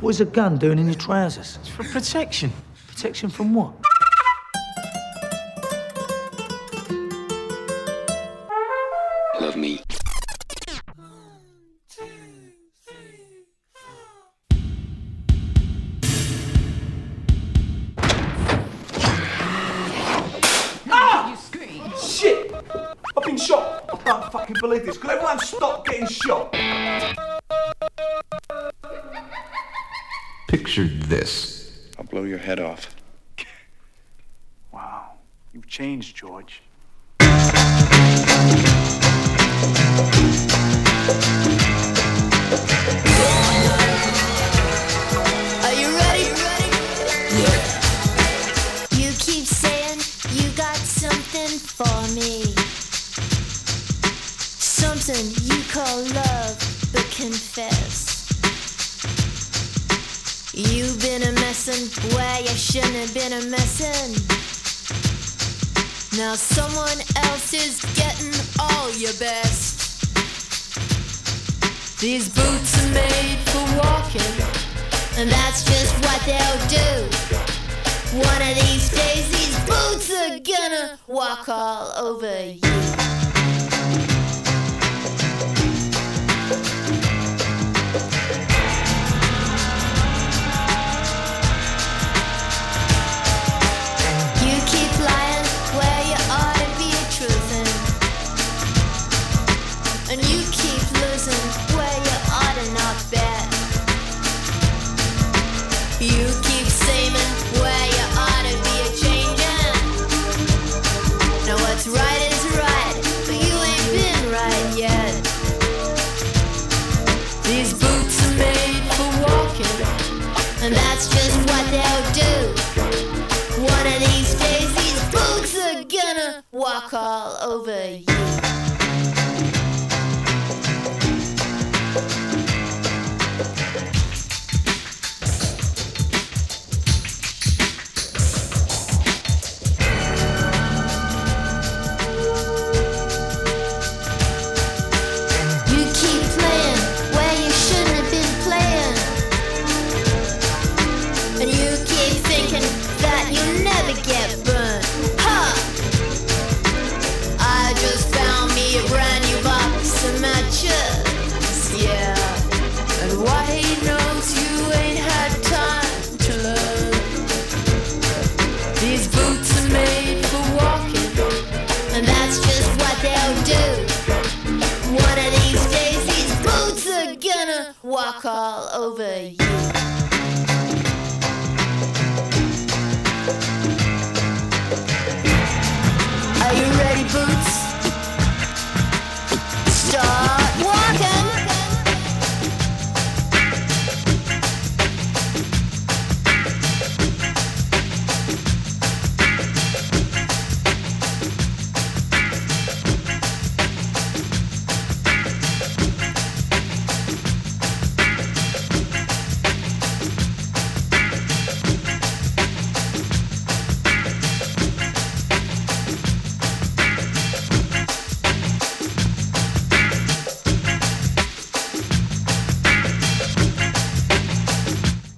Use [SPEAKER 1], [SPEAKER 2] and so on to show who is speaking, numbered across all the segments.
[SPEAKER 1] What is a gun doing in your trousers?
[SPEAKER 2] It's for protection.
[SPEAKER 1] Protection from what?
[SPEAKER 3] Love me.
[SPEAKER 4] Shit! I've been shot! I can't fucking believe this. Could everyone stop getting shot? George.
[SPEAKER 5] Call over you.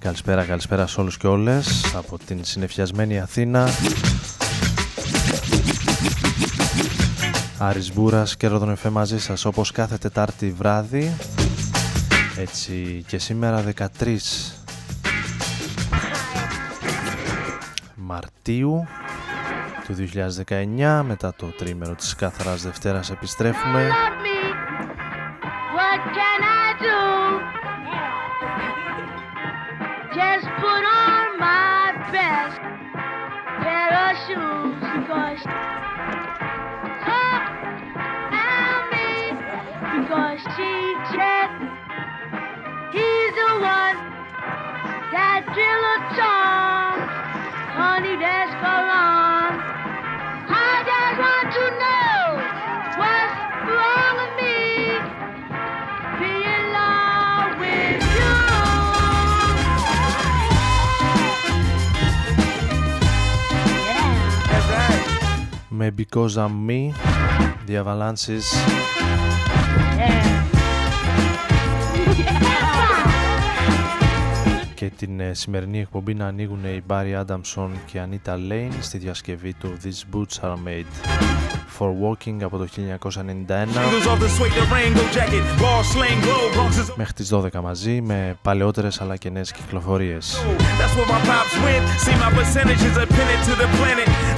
[SPEAKER 6] Καλησπέρα, καλησπέρα σε όλους και όλες από την συνεφιασμένη Αθήνα. Άρης Μπούρας και Ρόδον μαζί σας όπως κάθε Τετάρτη βράδυ. Έτσι και σήμερα 13 Μαρτίου του 2019 μετά το τρίμερο της Κάθαρας Δευτέρας επιστρέφουμε.
[SPEAKER 7] because she said he's the one that drill a song, honey, That's for gone.
[SPEAKER 6] με Because I'm Me The Avalanches
[SPEAKER 8] και την ε, σημερινή εκπομπή να ανοίγουν οι Barry Adamson και Anita Lane στη διασκευή του These Boots Are Made. For Walking από το 1991 μέχρι τις 12 μαζί με παλαιότερες αλλά και νέες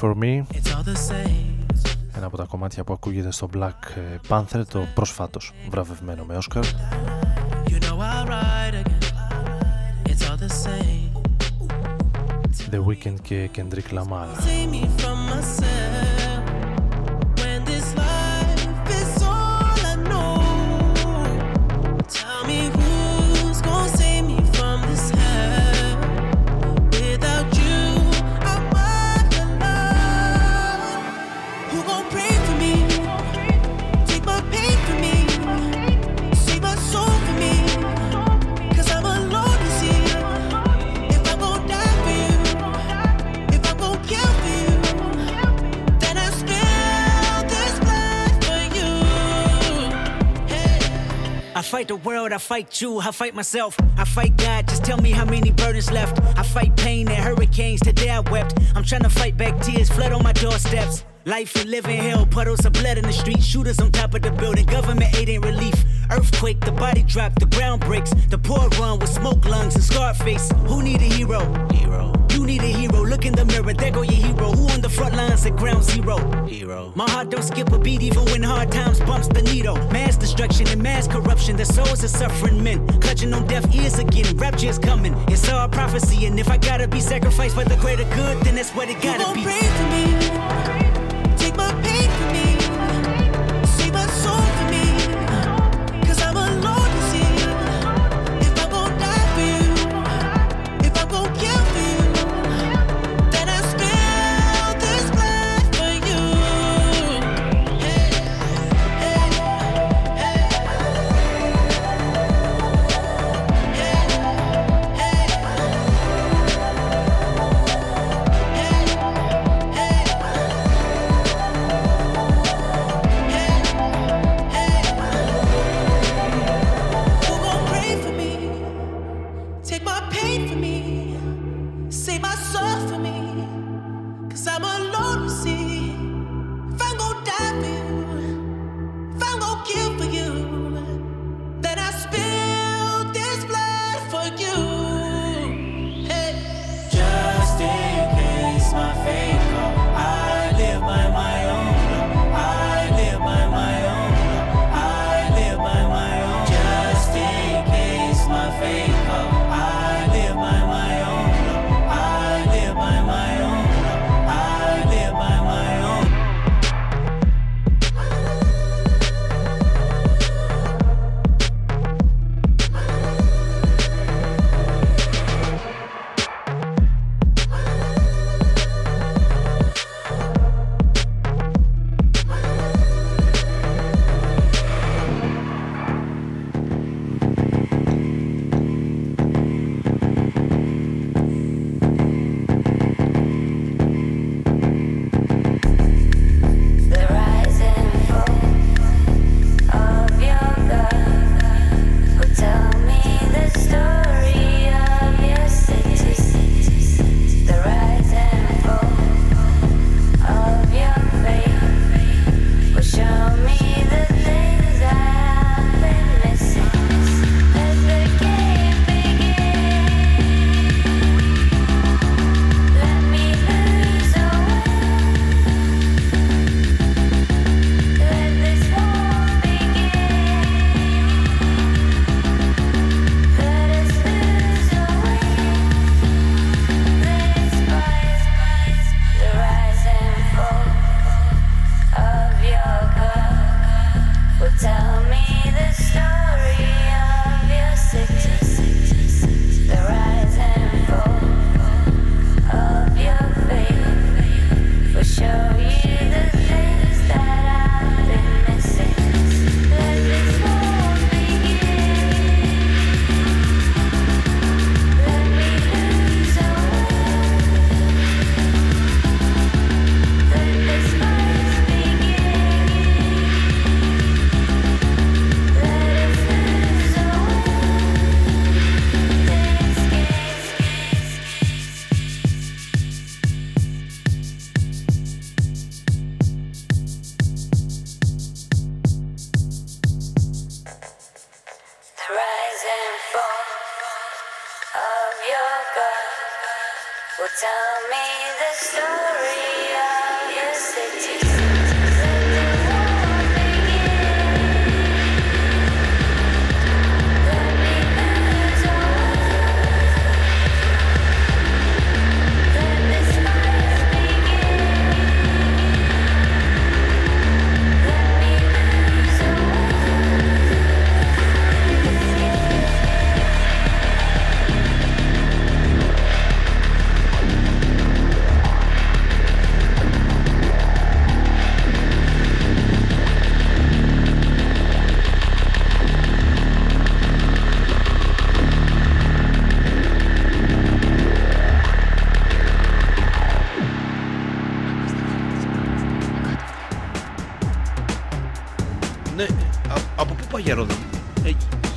[SPEAKER 9] For
[SPEAKER 8] Me. Ένα από τα κομμάτια που ακούγεται στο Black Panther το προσφάτως βραβευμένο με Oscar
[SPEAKER 9] The
[SPEAKER 8] Weeknd και Kendrick Lamar.
[SPEAKER 10] World, I fight you, I fight myself, I fight God. Just tell me how many burdens left. I fight pain and hurricanes. Today I wept. I'm trying to fight back tears, flood on my doorsteps. Life and living hell, puddles of blood in the street, shooters on top of the building. Government aid ain't relief. Earthquake, the body drop, the ground breaks. The poor run with smoke lungs and scar face. Who need a hero? Hero. You need a hero. Look in the mirror, there go your hero. Who on the front lines at ground zero? Hero. My heart don't skip a beat even when hard times bumps the needle. Mass destruction and mass corruption. The souls of suffering men clutching on deaf ears again. Rapture's coming. It's all prophecy, and if I gotta be sacrificed for the greater good, then that's what it gotta be.
[SPEAKER 9] pray for me?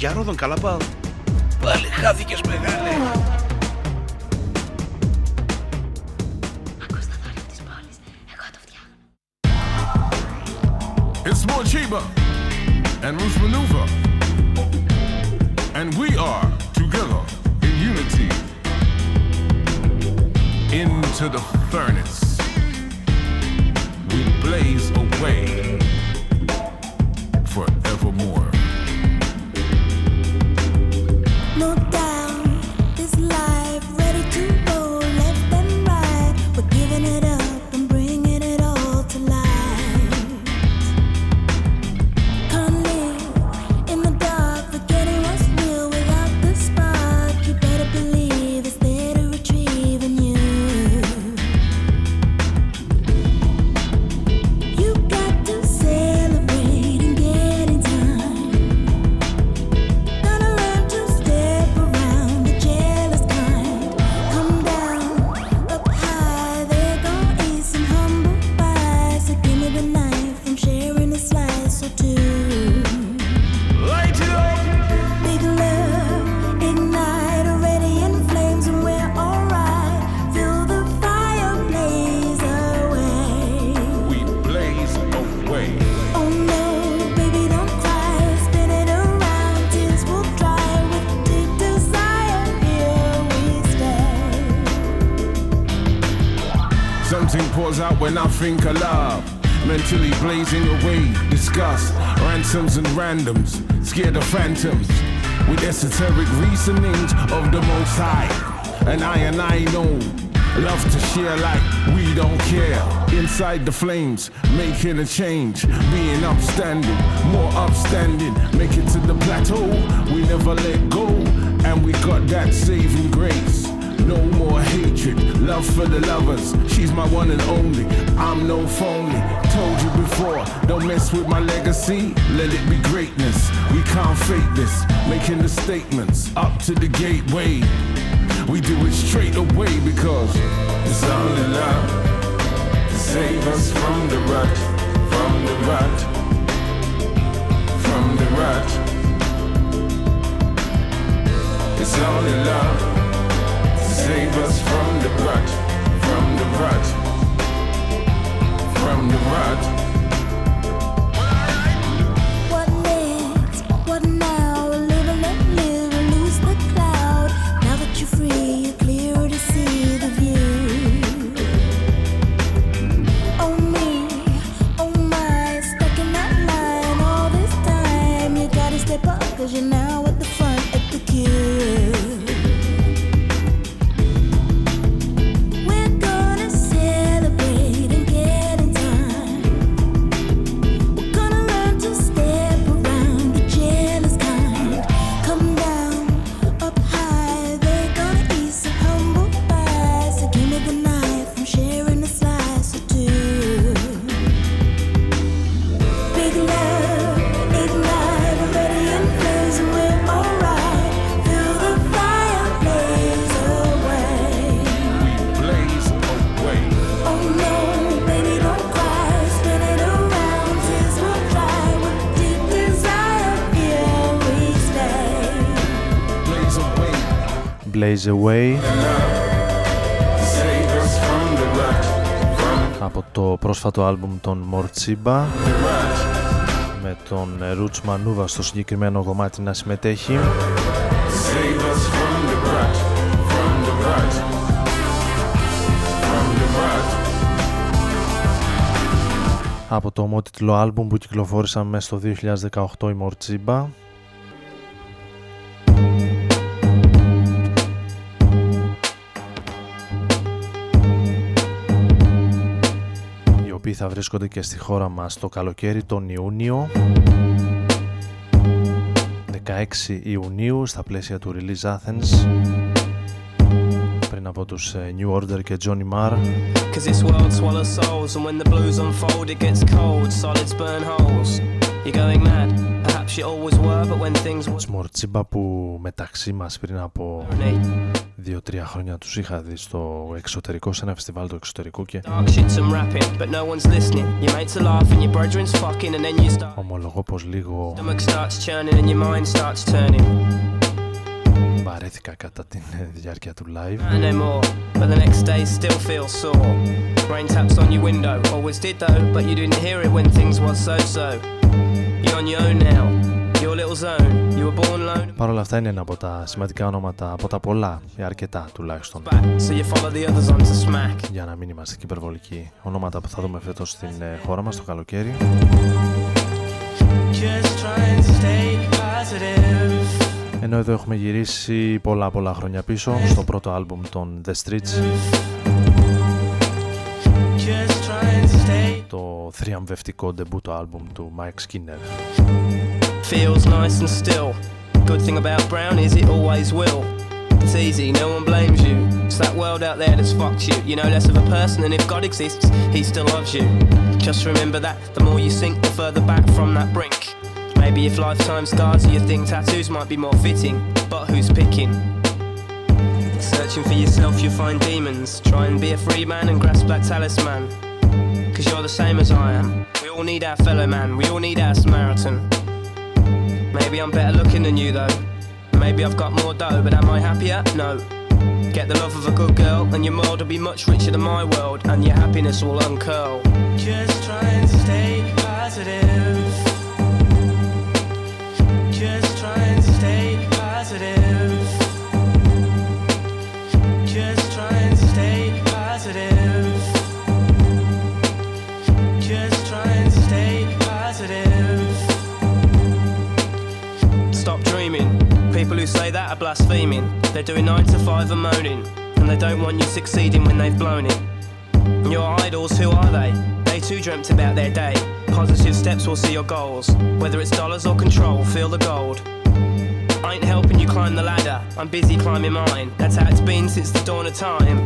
[SPEAKER 11] Για Ρόδον καλά πάω. Πάλι χάθηκες μεγάλε.
[SPEAKER 8] Out when I think love. Mentally blazing away, disgust, ransoms and randoms, scared of phantoms. With esoteric reasonings of the most high. And I and I know, love to share like we don't care. Inside the flames, making a change, being upstanding, more upstanding. Make it to the plateau, we never let go. And we got that saving grace. No more hatred, love for the lovers. She's my one and only. I'm no phony. Told you before, don't mess with my legacy. Let it be greatness. We can't fake this. Making the statements up to the gateway. We do it straight away because it's only love to save us from the rut, from the rut, from the rut. It's only love save us from the rut, from the rut, from the rut.
[SPEAKER 6] Από το πρόσφατο άλμπουμ των
[SPEAKER 8] Μορτσίμπα
[SPEAKER 6] με τον Ρούτς Μανούβα στο συγκεκριμένο κομμάτι να συμμετέχει. Από το ομότιτλο άλμπουμ που κυκλοφόρησαν μέσα στο 2018 η Μορτσίμπα θα βρίσκονται και στη χώρα μας το καλοκαίρι τον Ιούνιο 16 Ιουνίου στα πλαίσια του Release Athens πριν από τους ε, New Order και Johnny Marr
[SPEAKER 12] Cause this world swallows souls, and when the blues unfold, it gets cold. Solids burn holes. You're going mad. Perhaps you always were, but when things were.
[SPEAKER 6] Τους Μορτσίμπα που μεταξύ μας πριν από 2-3 χρόνια τους είχα δει στο εξωτερικό, σε ένα φεστιβάλ του εξωτερικού και
[SPEAKER 12] Dark shit's some rapping, but no one's listening. Your mates are laughing, your brethren's fucking, and then you start.
[SPEAKER 6] ομολογώ πως λίγο
[SPEAKER 12] Stomach starts churning, and your mind starts turning.
[SPEAKER 6] βαρέθηκα κατά τη διάρκεια του live.
[SPEAKER 12] And no more, but the next day still feels sore. Rain taps on your window, always did though, but you didn't hear it when things was so so. You're on your own now, your little zone. You were born alone,
[SPEAKER 6] Παρ' όλα αυτά είναι ένα από τα σημαντικά όνοματα, από τα πολλά, ή αρκετά τουλάχιστον,
[SPEAKER 12] so you follow the others on to smack.
[SPEAKER 6] για να μην είμαστε και υπερβολικοί. Ονόματα που θα δούμε φέτος στην ε, χώρα μας το καλοκαίρι.
[SPEAKER 12] Just trying to stay positive.
[SPEAKER 6] Ενώ εδώ έχουμε γυρίσει πολλά πολλά χρόνια πίσω στο πρώτο άλμπουμ των The Streets, το θριαμβευτικό ντεμπούτο άλμπουμ του Mike Skinner.
[SPEAKER 12] Feels nice and still. Good thing about Brown is it always will. It's easy, no one blames you. It's that world out there that's fucked you. You know less of a person, and if God exists, He still loves you. Just remember that the more you sink, the further back from that brink. Maybe if lifetime scars are your thing, tattoos might be more fitting. But who's picking? Searching for yourself, you'll find demons. Try and be a free man and grasp that talisman. Cause you're the same as I am. We all need our fellow man, we all need our Samaritan. Maybe I'm better looking than you though. Maybe I've got more dough, but am I happier? No. Get the love of a good girl, and your world will be much richer than my world, and your happiness will uncurl. Just try and stay positive. Are blaspheming. They're doing 9 to 5 and moaning. And they don't want you succeeding when they've blown it. Your idols, who are they? They too dreamt about their day. Positive steps will see your goals. Whether it's dollars or control, feel the gold. I ain't helping you climb the ladder, I'm busy climbing mine. That's how it's been since the dawn of time.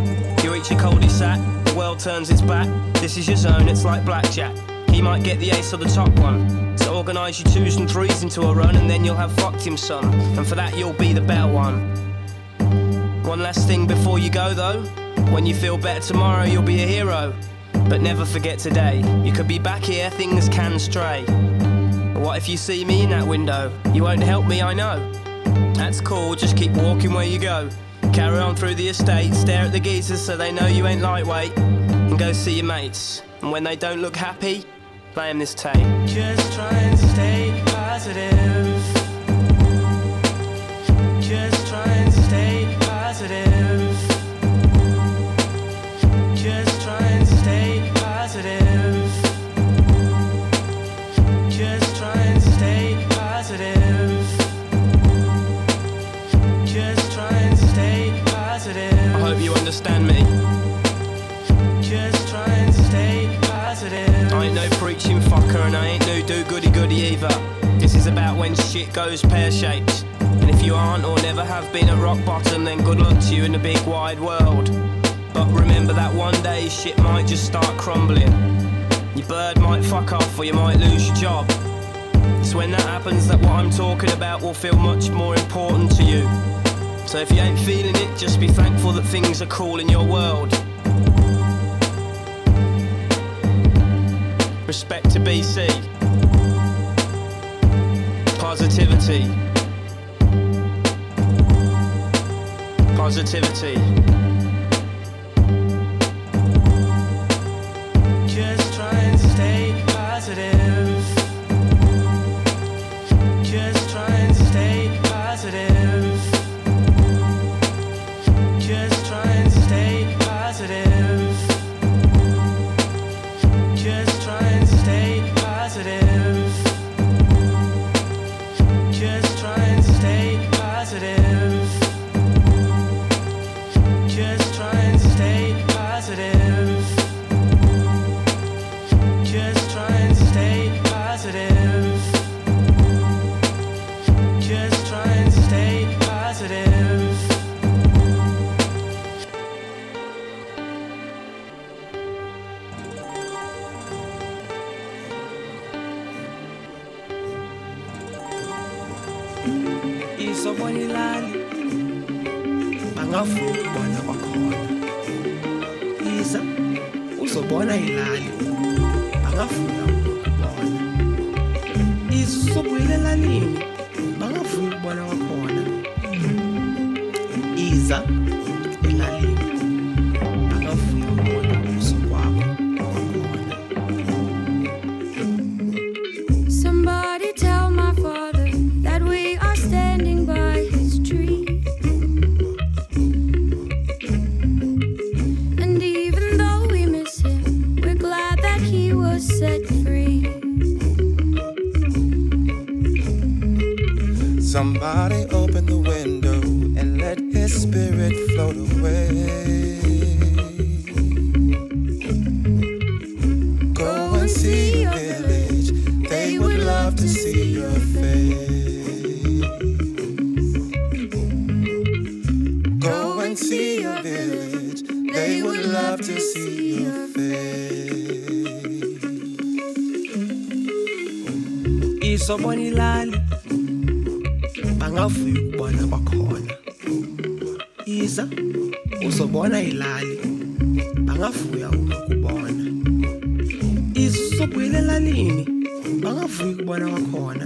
[SPEAKER 12] You reach your cul-de-sac, the world turns its back. This is your zone, it's like blackjack. He might get the ace or the top one. So organise your twos and threes into a run, and then you'll have fucked him some. And for that, you'll be the better one. One last thing before you go, though. When you feel better tomorrow, you'll be a hero. But never forget today. You could be back here, things can stray. But what if you see me in that window? You won't help me, I know. That's cool, just keep walking where you go. Carry on through the estate, stare at the geezers so they know you ain't lightweight. And go see your mates. And when they don't look happy, play 'em this tape. Just trying to stay positive. Fucker and I ain't no do goody goody either. This is about when shit goes pear shaped. And if you aren't or never have been at rock bottom, then good luck to you in the big wide world. But remember that one day shit might just start crumbling. Your bird might fuck off or you might lose your job. It's when that happens that what I'm talking about will feel much more important to you. So if you ain't feeling it, just be thankful that things are cool in your world. Respect to BC. Positivity. Positivity.
[SPEAKER 13] Somebody
[SPEAKER 14] open the window and let his spirit float away.
[SPEAKER 15] sobona ilali. Bangavuya ukubona kwakhona. Iza uzobona ilali. Bangavuya ukubona. Izobuyela elalini. Bangavuyi ukubona kwakhona.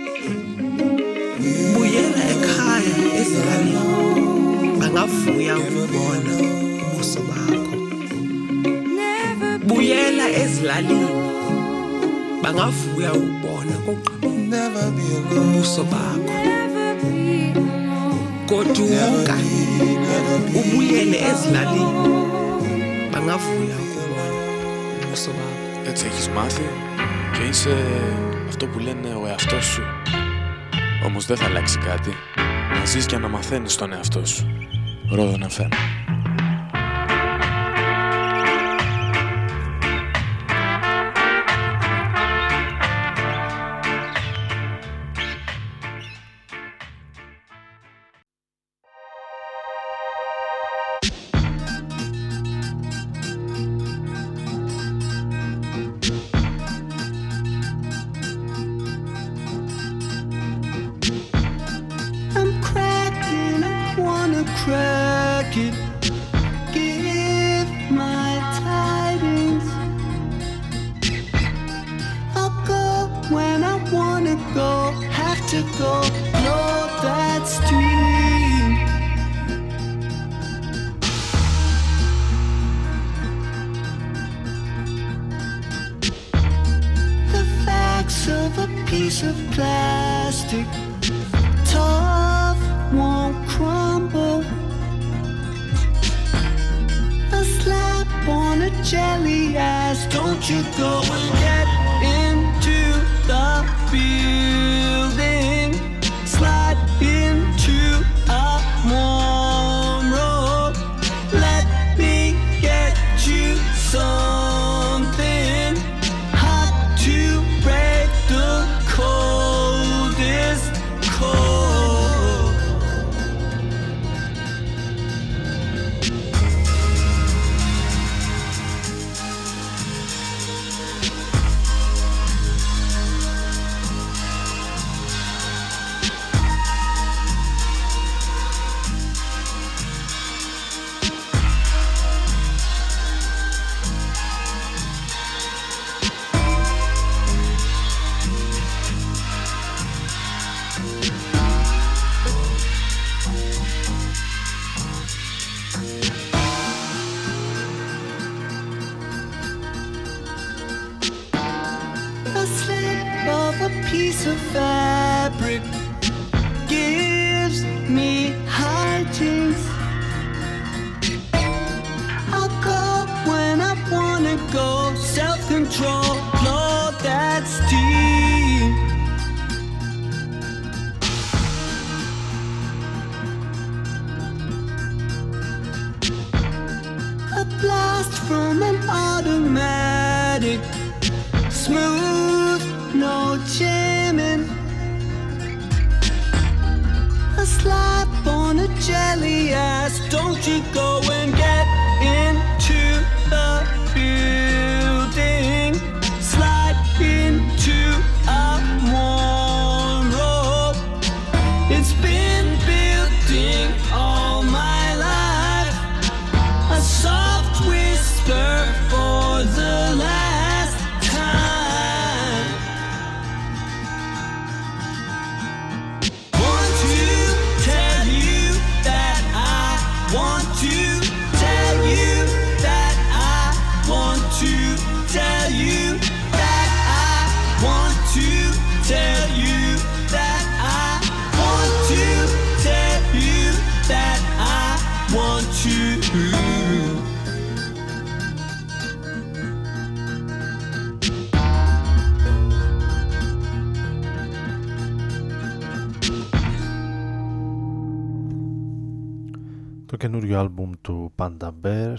[SPEAKER 15] bangavuya ukubona ubuso bakho buyela ezilalini bangavuya ukubona ubuso bakho goduka ubuyele ezilalini bangavuya
[SPEAKER 11] Έτσι έχεις μάθει και είσαι αυτό που λένε ο εαυτός σου. Όμως δεν θα αλλάξει κάτι. Μαζί και να μαθαίνεις τον εαυτό σου. Ρόδον FM.
[SPEAKER 16] piece of plastic. Tough won't crumble. A slap on a jelly ass. Don't you go and get into the beer. Slap on a jelly ass. Don't you go and get
[SPEAKER 6] καινούριο άλμπουμ του Panda Bear.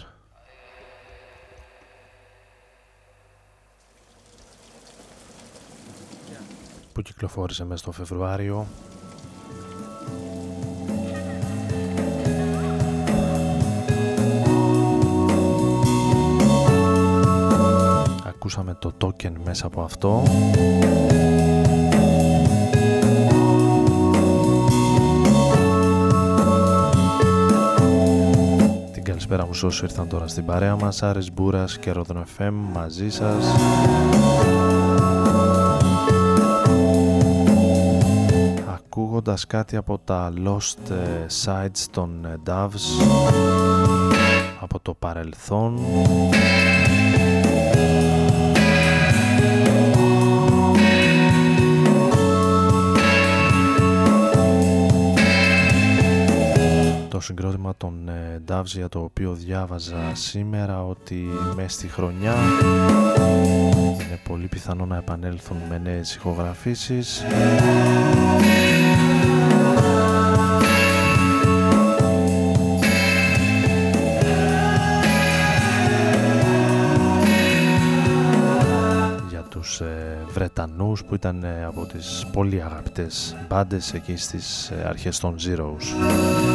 [SPEAKER 6] Που κυκλοφόρησε μέσα στο Φεβρουάριο. Ακούσαμε το token μέσα από αυτό καλησπέρα μου σε όσους ήρθαν τώρα στην παρέα μας. Άρης Μπούρας και Ρόδον FM μαζί σας. Ακούγοντας κάτι από τα Lost ε, Sides των ε, Doves από το παρελθόν συγκρότημα των ε, Doves για το οποίο διάβαζα σήμερα ότι μέσα στη χρονιά είναι πολύ πιθανό να επανέλθουν με νέες ηχογραφήσεις για τους ε, Βρετανούς που ήταν ε, από τις πολύ αγαπητές μπάντες εκεί στις ε, αρχές των Zeros.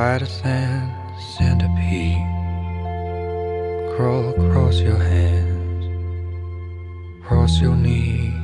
[SPEAKER 17] Spiders and centipede crawl across your hands, across your knees.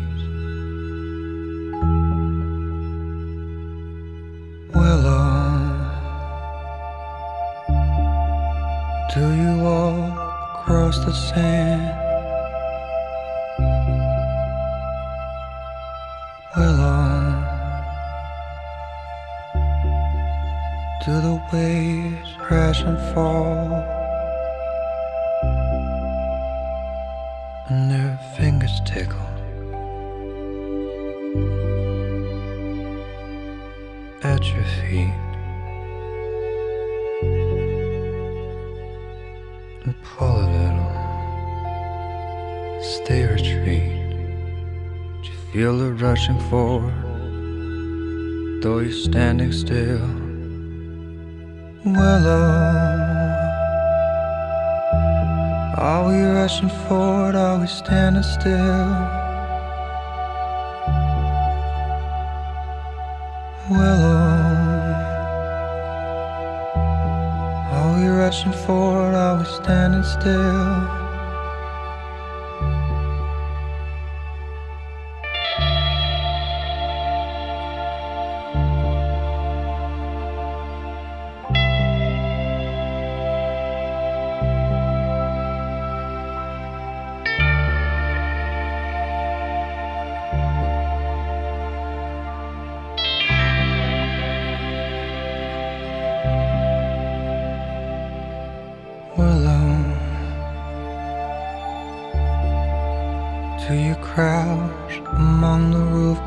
[SPEAKER 17] Rushing forward? Though you're standing still. Willow. Uh, are we rushing forward? Are we standing still?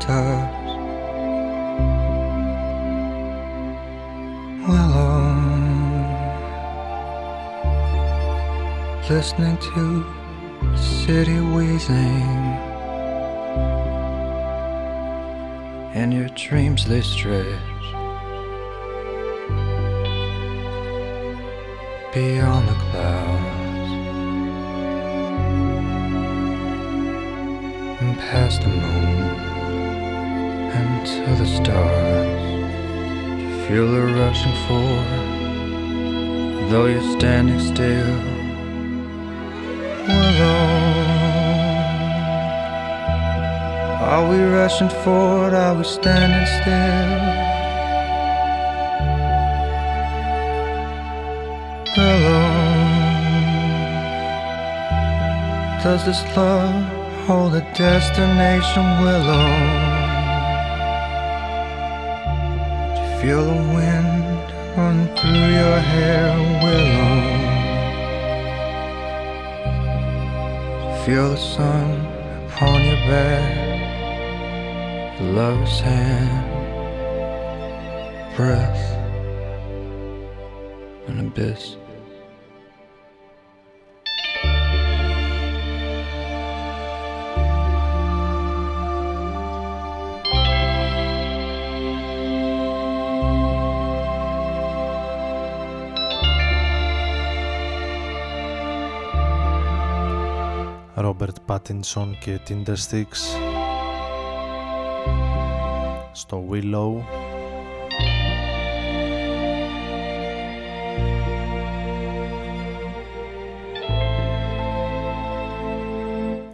[SPEAKER 17] Rooftops? Willow, um, listening to city wheezing, and your dreams they stretch. beyond the clouds and past the moon to the stars. You feel the rushing forward, though you're standing still. Willow, are we rushing forward? Are we standing still? Willow, does this love hold a destination? Willow, feel the wind run through your hair? Willow, feel the sun upon your back? Your lover's hand, breath, an abyss.
[SPEAKER 6] Ρόμπερτ Πάτινσον και Tindersticks στο Willow.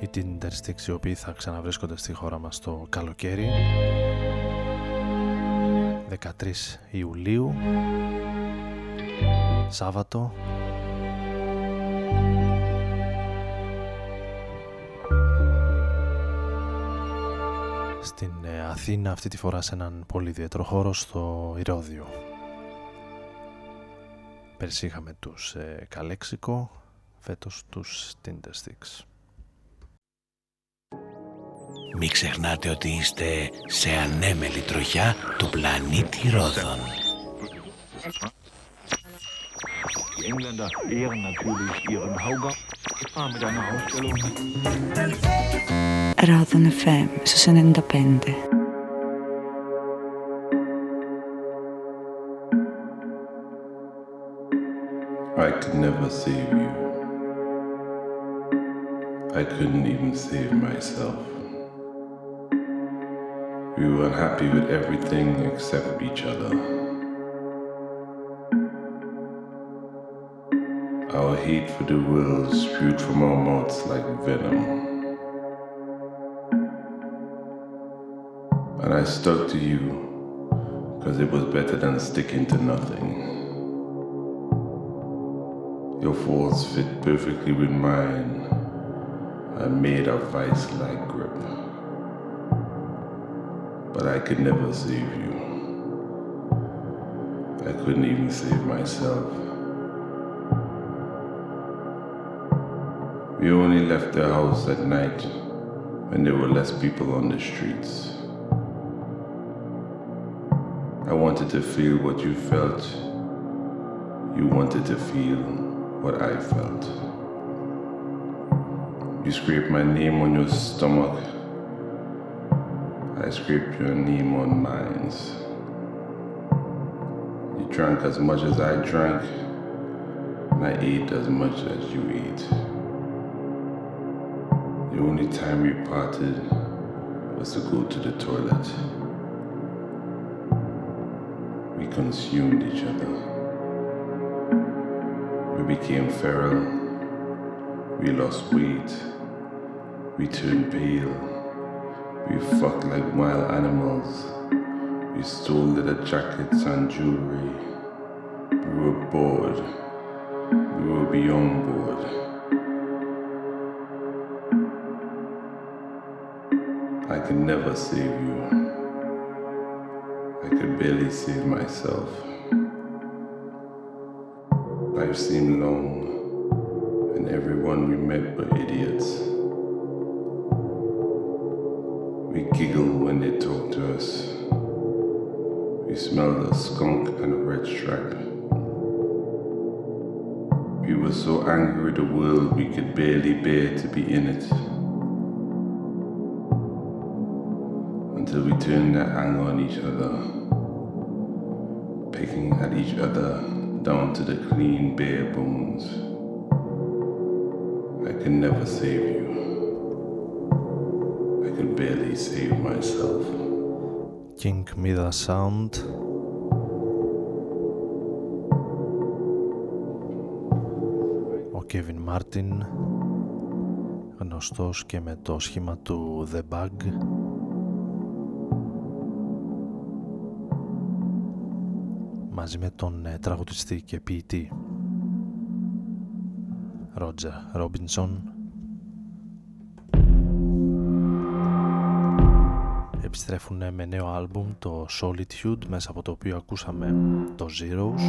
[SPEAKER 6] Οι Tindersticks οι οποίοι θα ξαναβρίσκονται στη χώρα μας το καλοκαίρι. 13 Ιουλίου. Σάββατο Αθήνα αυτή τη φορά σε έναν πολύ ιδιαίτερο χώρο στο Ηρώδιο. Πέρσι είχαμε τους ε, Καλέξικο, φέτος τους Tindersticks.
[SPEAKER 18] Μην ξεχνάτε ότι είστε σε ανέμελη τροχιά του πλανήτη Ρόδων.
[SPEAKER 19] Engländer ehren natürlich ihren Haugast. Ah, mit einer Ausstellung.
[SPEAKER 20] Radon FM στους 95.
[SPEAKER 21] I could never save you. I couldn't even save myself. We were unhappy with everything except each other. Our hate for the world spewed from our mouths like venom. And I stuck to you because it was better than sticking to nothing. Your faults fit perfectly with mine and made a vice like grip. But I could never save you. I couldn't even save myself. We only left the house at night when there were less people on the streets. I wanted to feel what you felt. You wanted to feel what I felt. You scraped my name on your stomach. I scraped your name on mine. You drank as much as I drank, and I ate as much as you ate. The only time we parted was to go to the toilet. We consumed each other. We became feral. We lost weight. We turned pale. We fucked like wild animals. We stole leather jackets and jewelry. We were bored. We were beyond bored. I could never save you. I could barely save myself. Life seemed long, and everyone we met were idiots. We giggled when they talked to us. We smelled a skunk and a red stripe. We were so angry with the world we could barely bear to be in it. Until we turned that anger on each other, picking at each other down to the clean, bare bones. I can never save you. I can barely save myself.
[SPEAKER 6] King Mida Sound Ο Kevin Μάρτιν γνωστός και με το σχήμα του The Bug μαζί με τον ε, τραγουδιστή και ποιητή. Ρότζερ Ρόμπινσον. Επιστρέφουν με νέο άλμπουμ το Solitude μέσα από το οποίο ακούσαμε το Zeros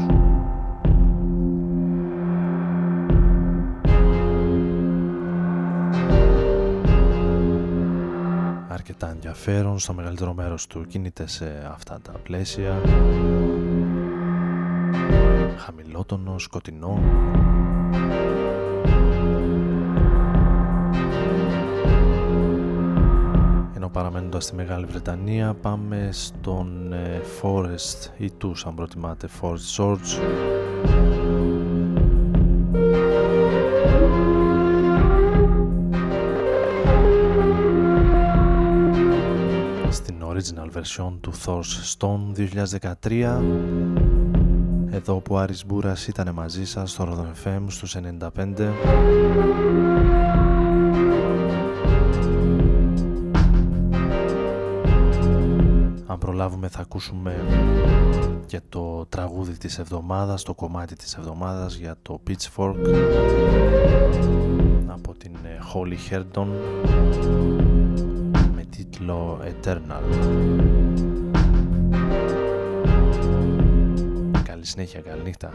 [SPEAKER 6] αρκετά ενδιαφέρον στο μεγαλύτερο μέρος του κινείται σε αυτά τα πλαίσια χαμηλότονο, σκοτεινό. Ενώ παραμένοντας στη Μεγάλη Βρετανία πάμε στον ε, Forest ή τους αν προτιμάτε Forest Swords. Στην original version του Thor's Stone 2013 εδώ που ο Άρης Μπούρας ήταν μαζί σας στο Rodon FM στους 95 Αν προλάβουμε θα ακούσουμε και το τραγούδι της εβδομάδας, το κομμάτι της εβδομάδας για το Pitchfork από την ε, Holly Herdon με τίτλο Eternal. Συνέχεια, καλή νύχτα.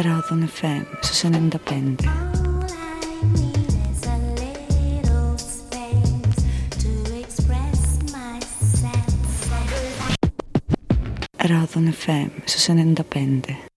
[SPEAKER 11] Rodon FM su 95. Rodon FM su 95.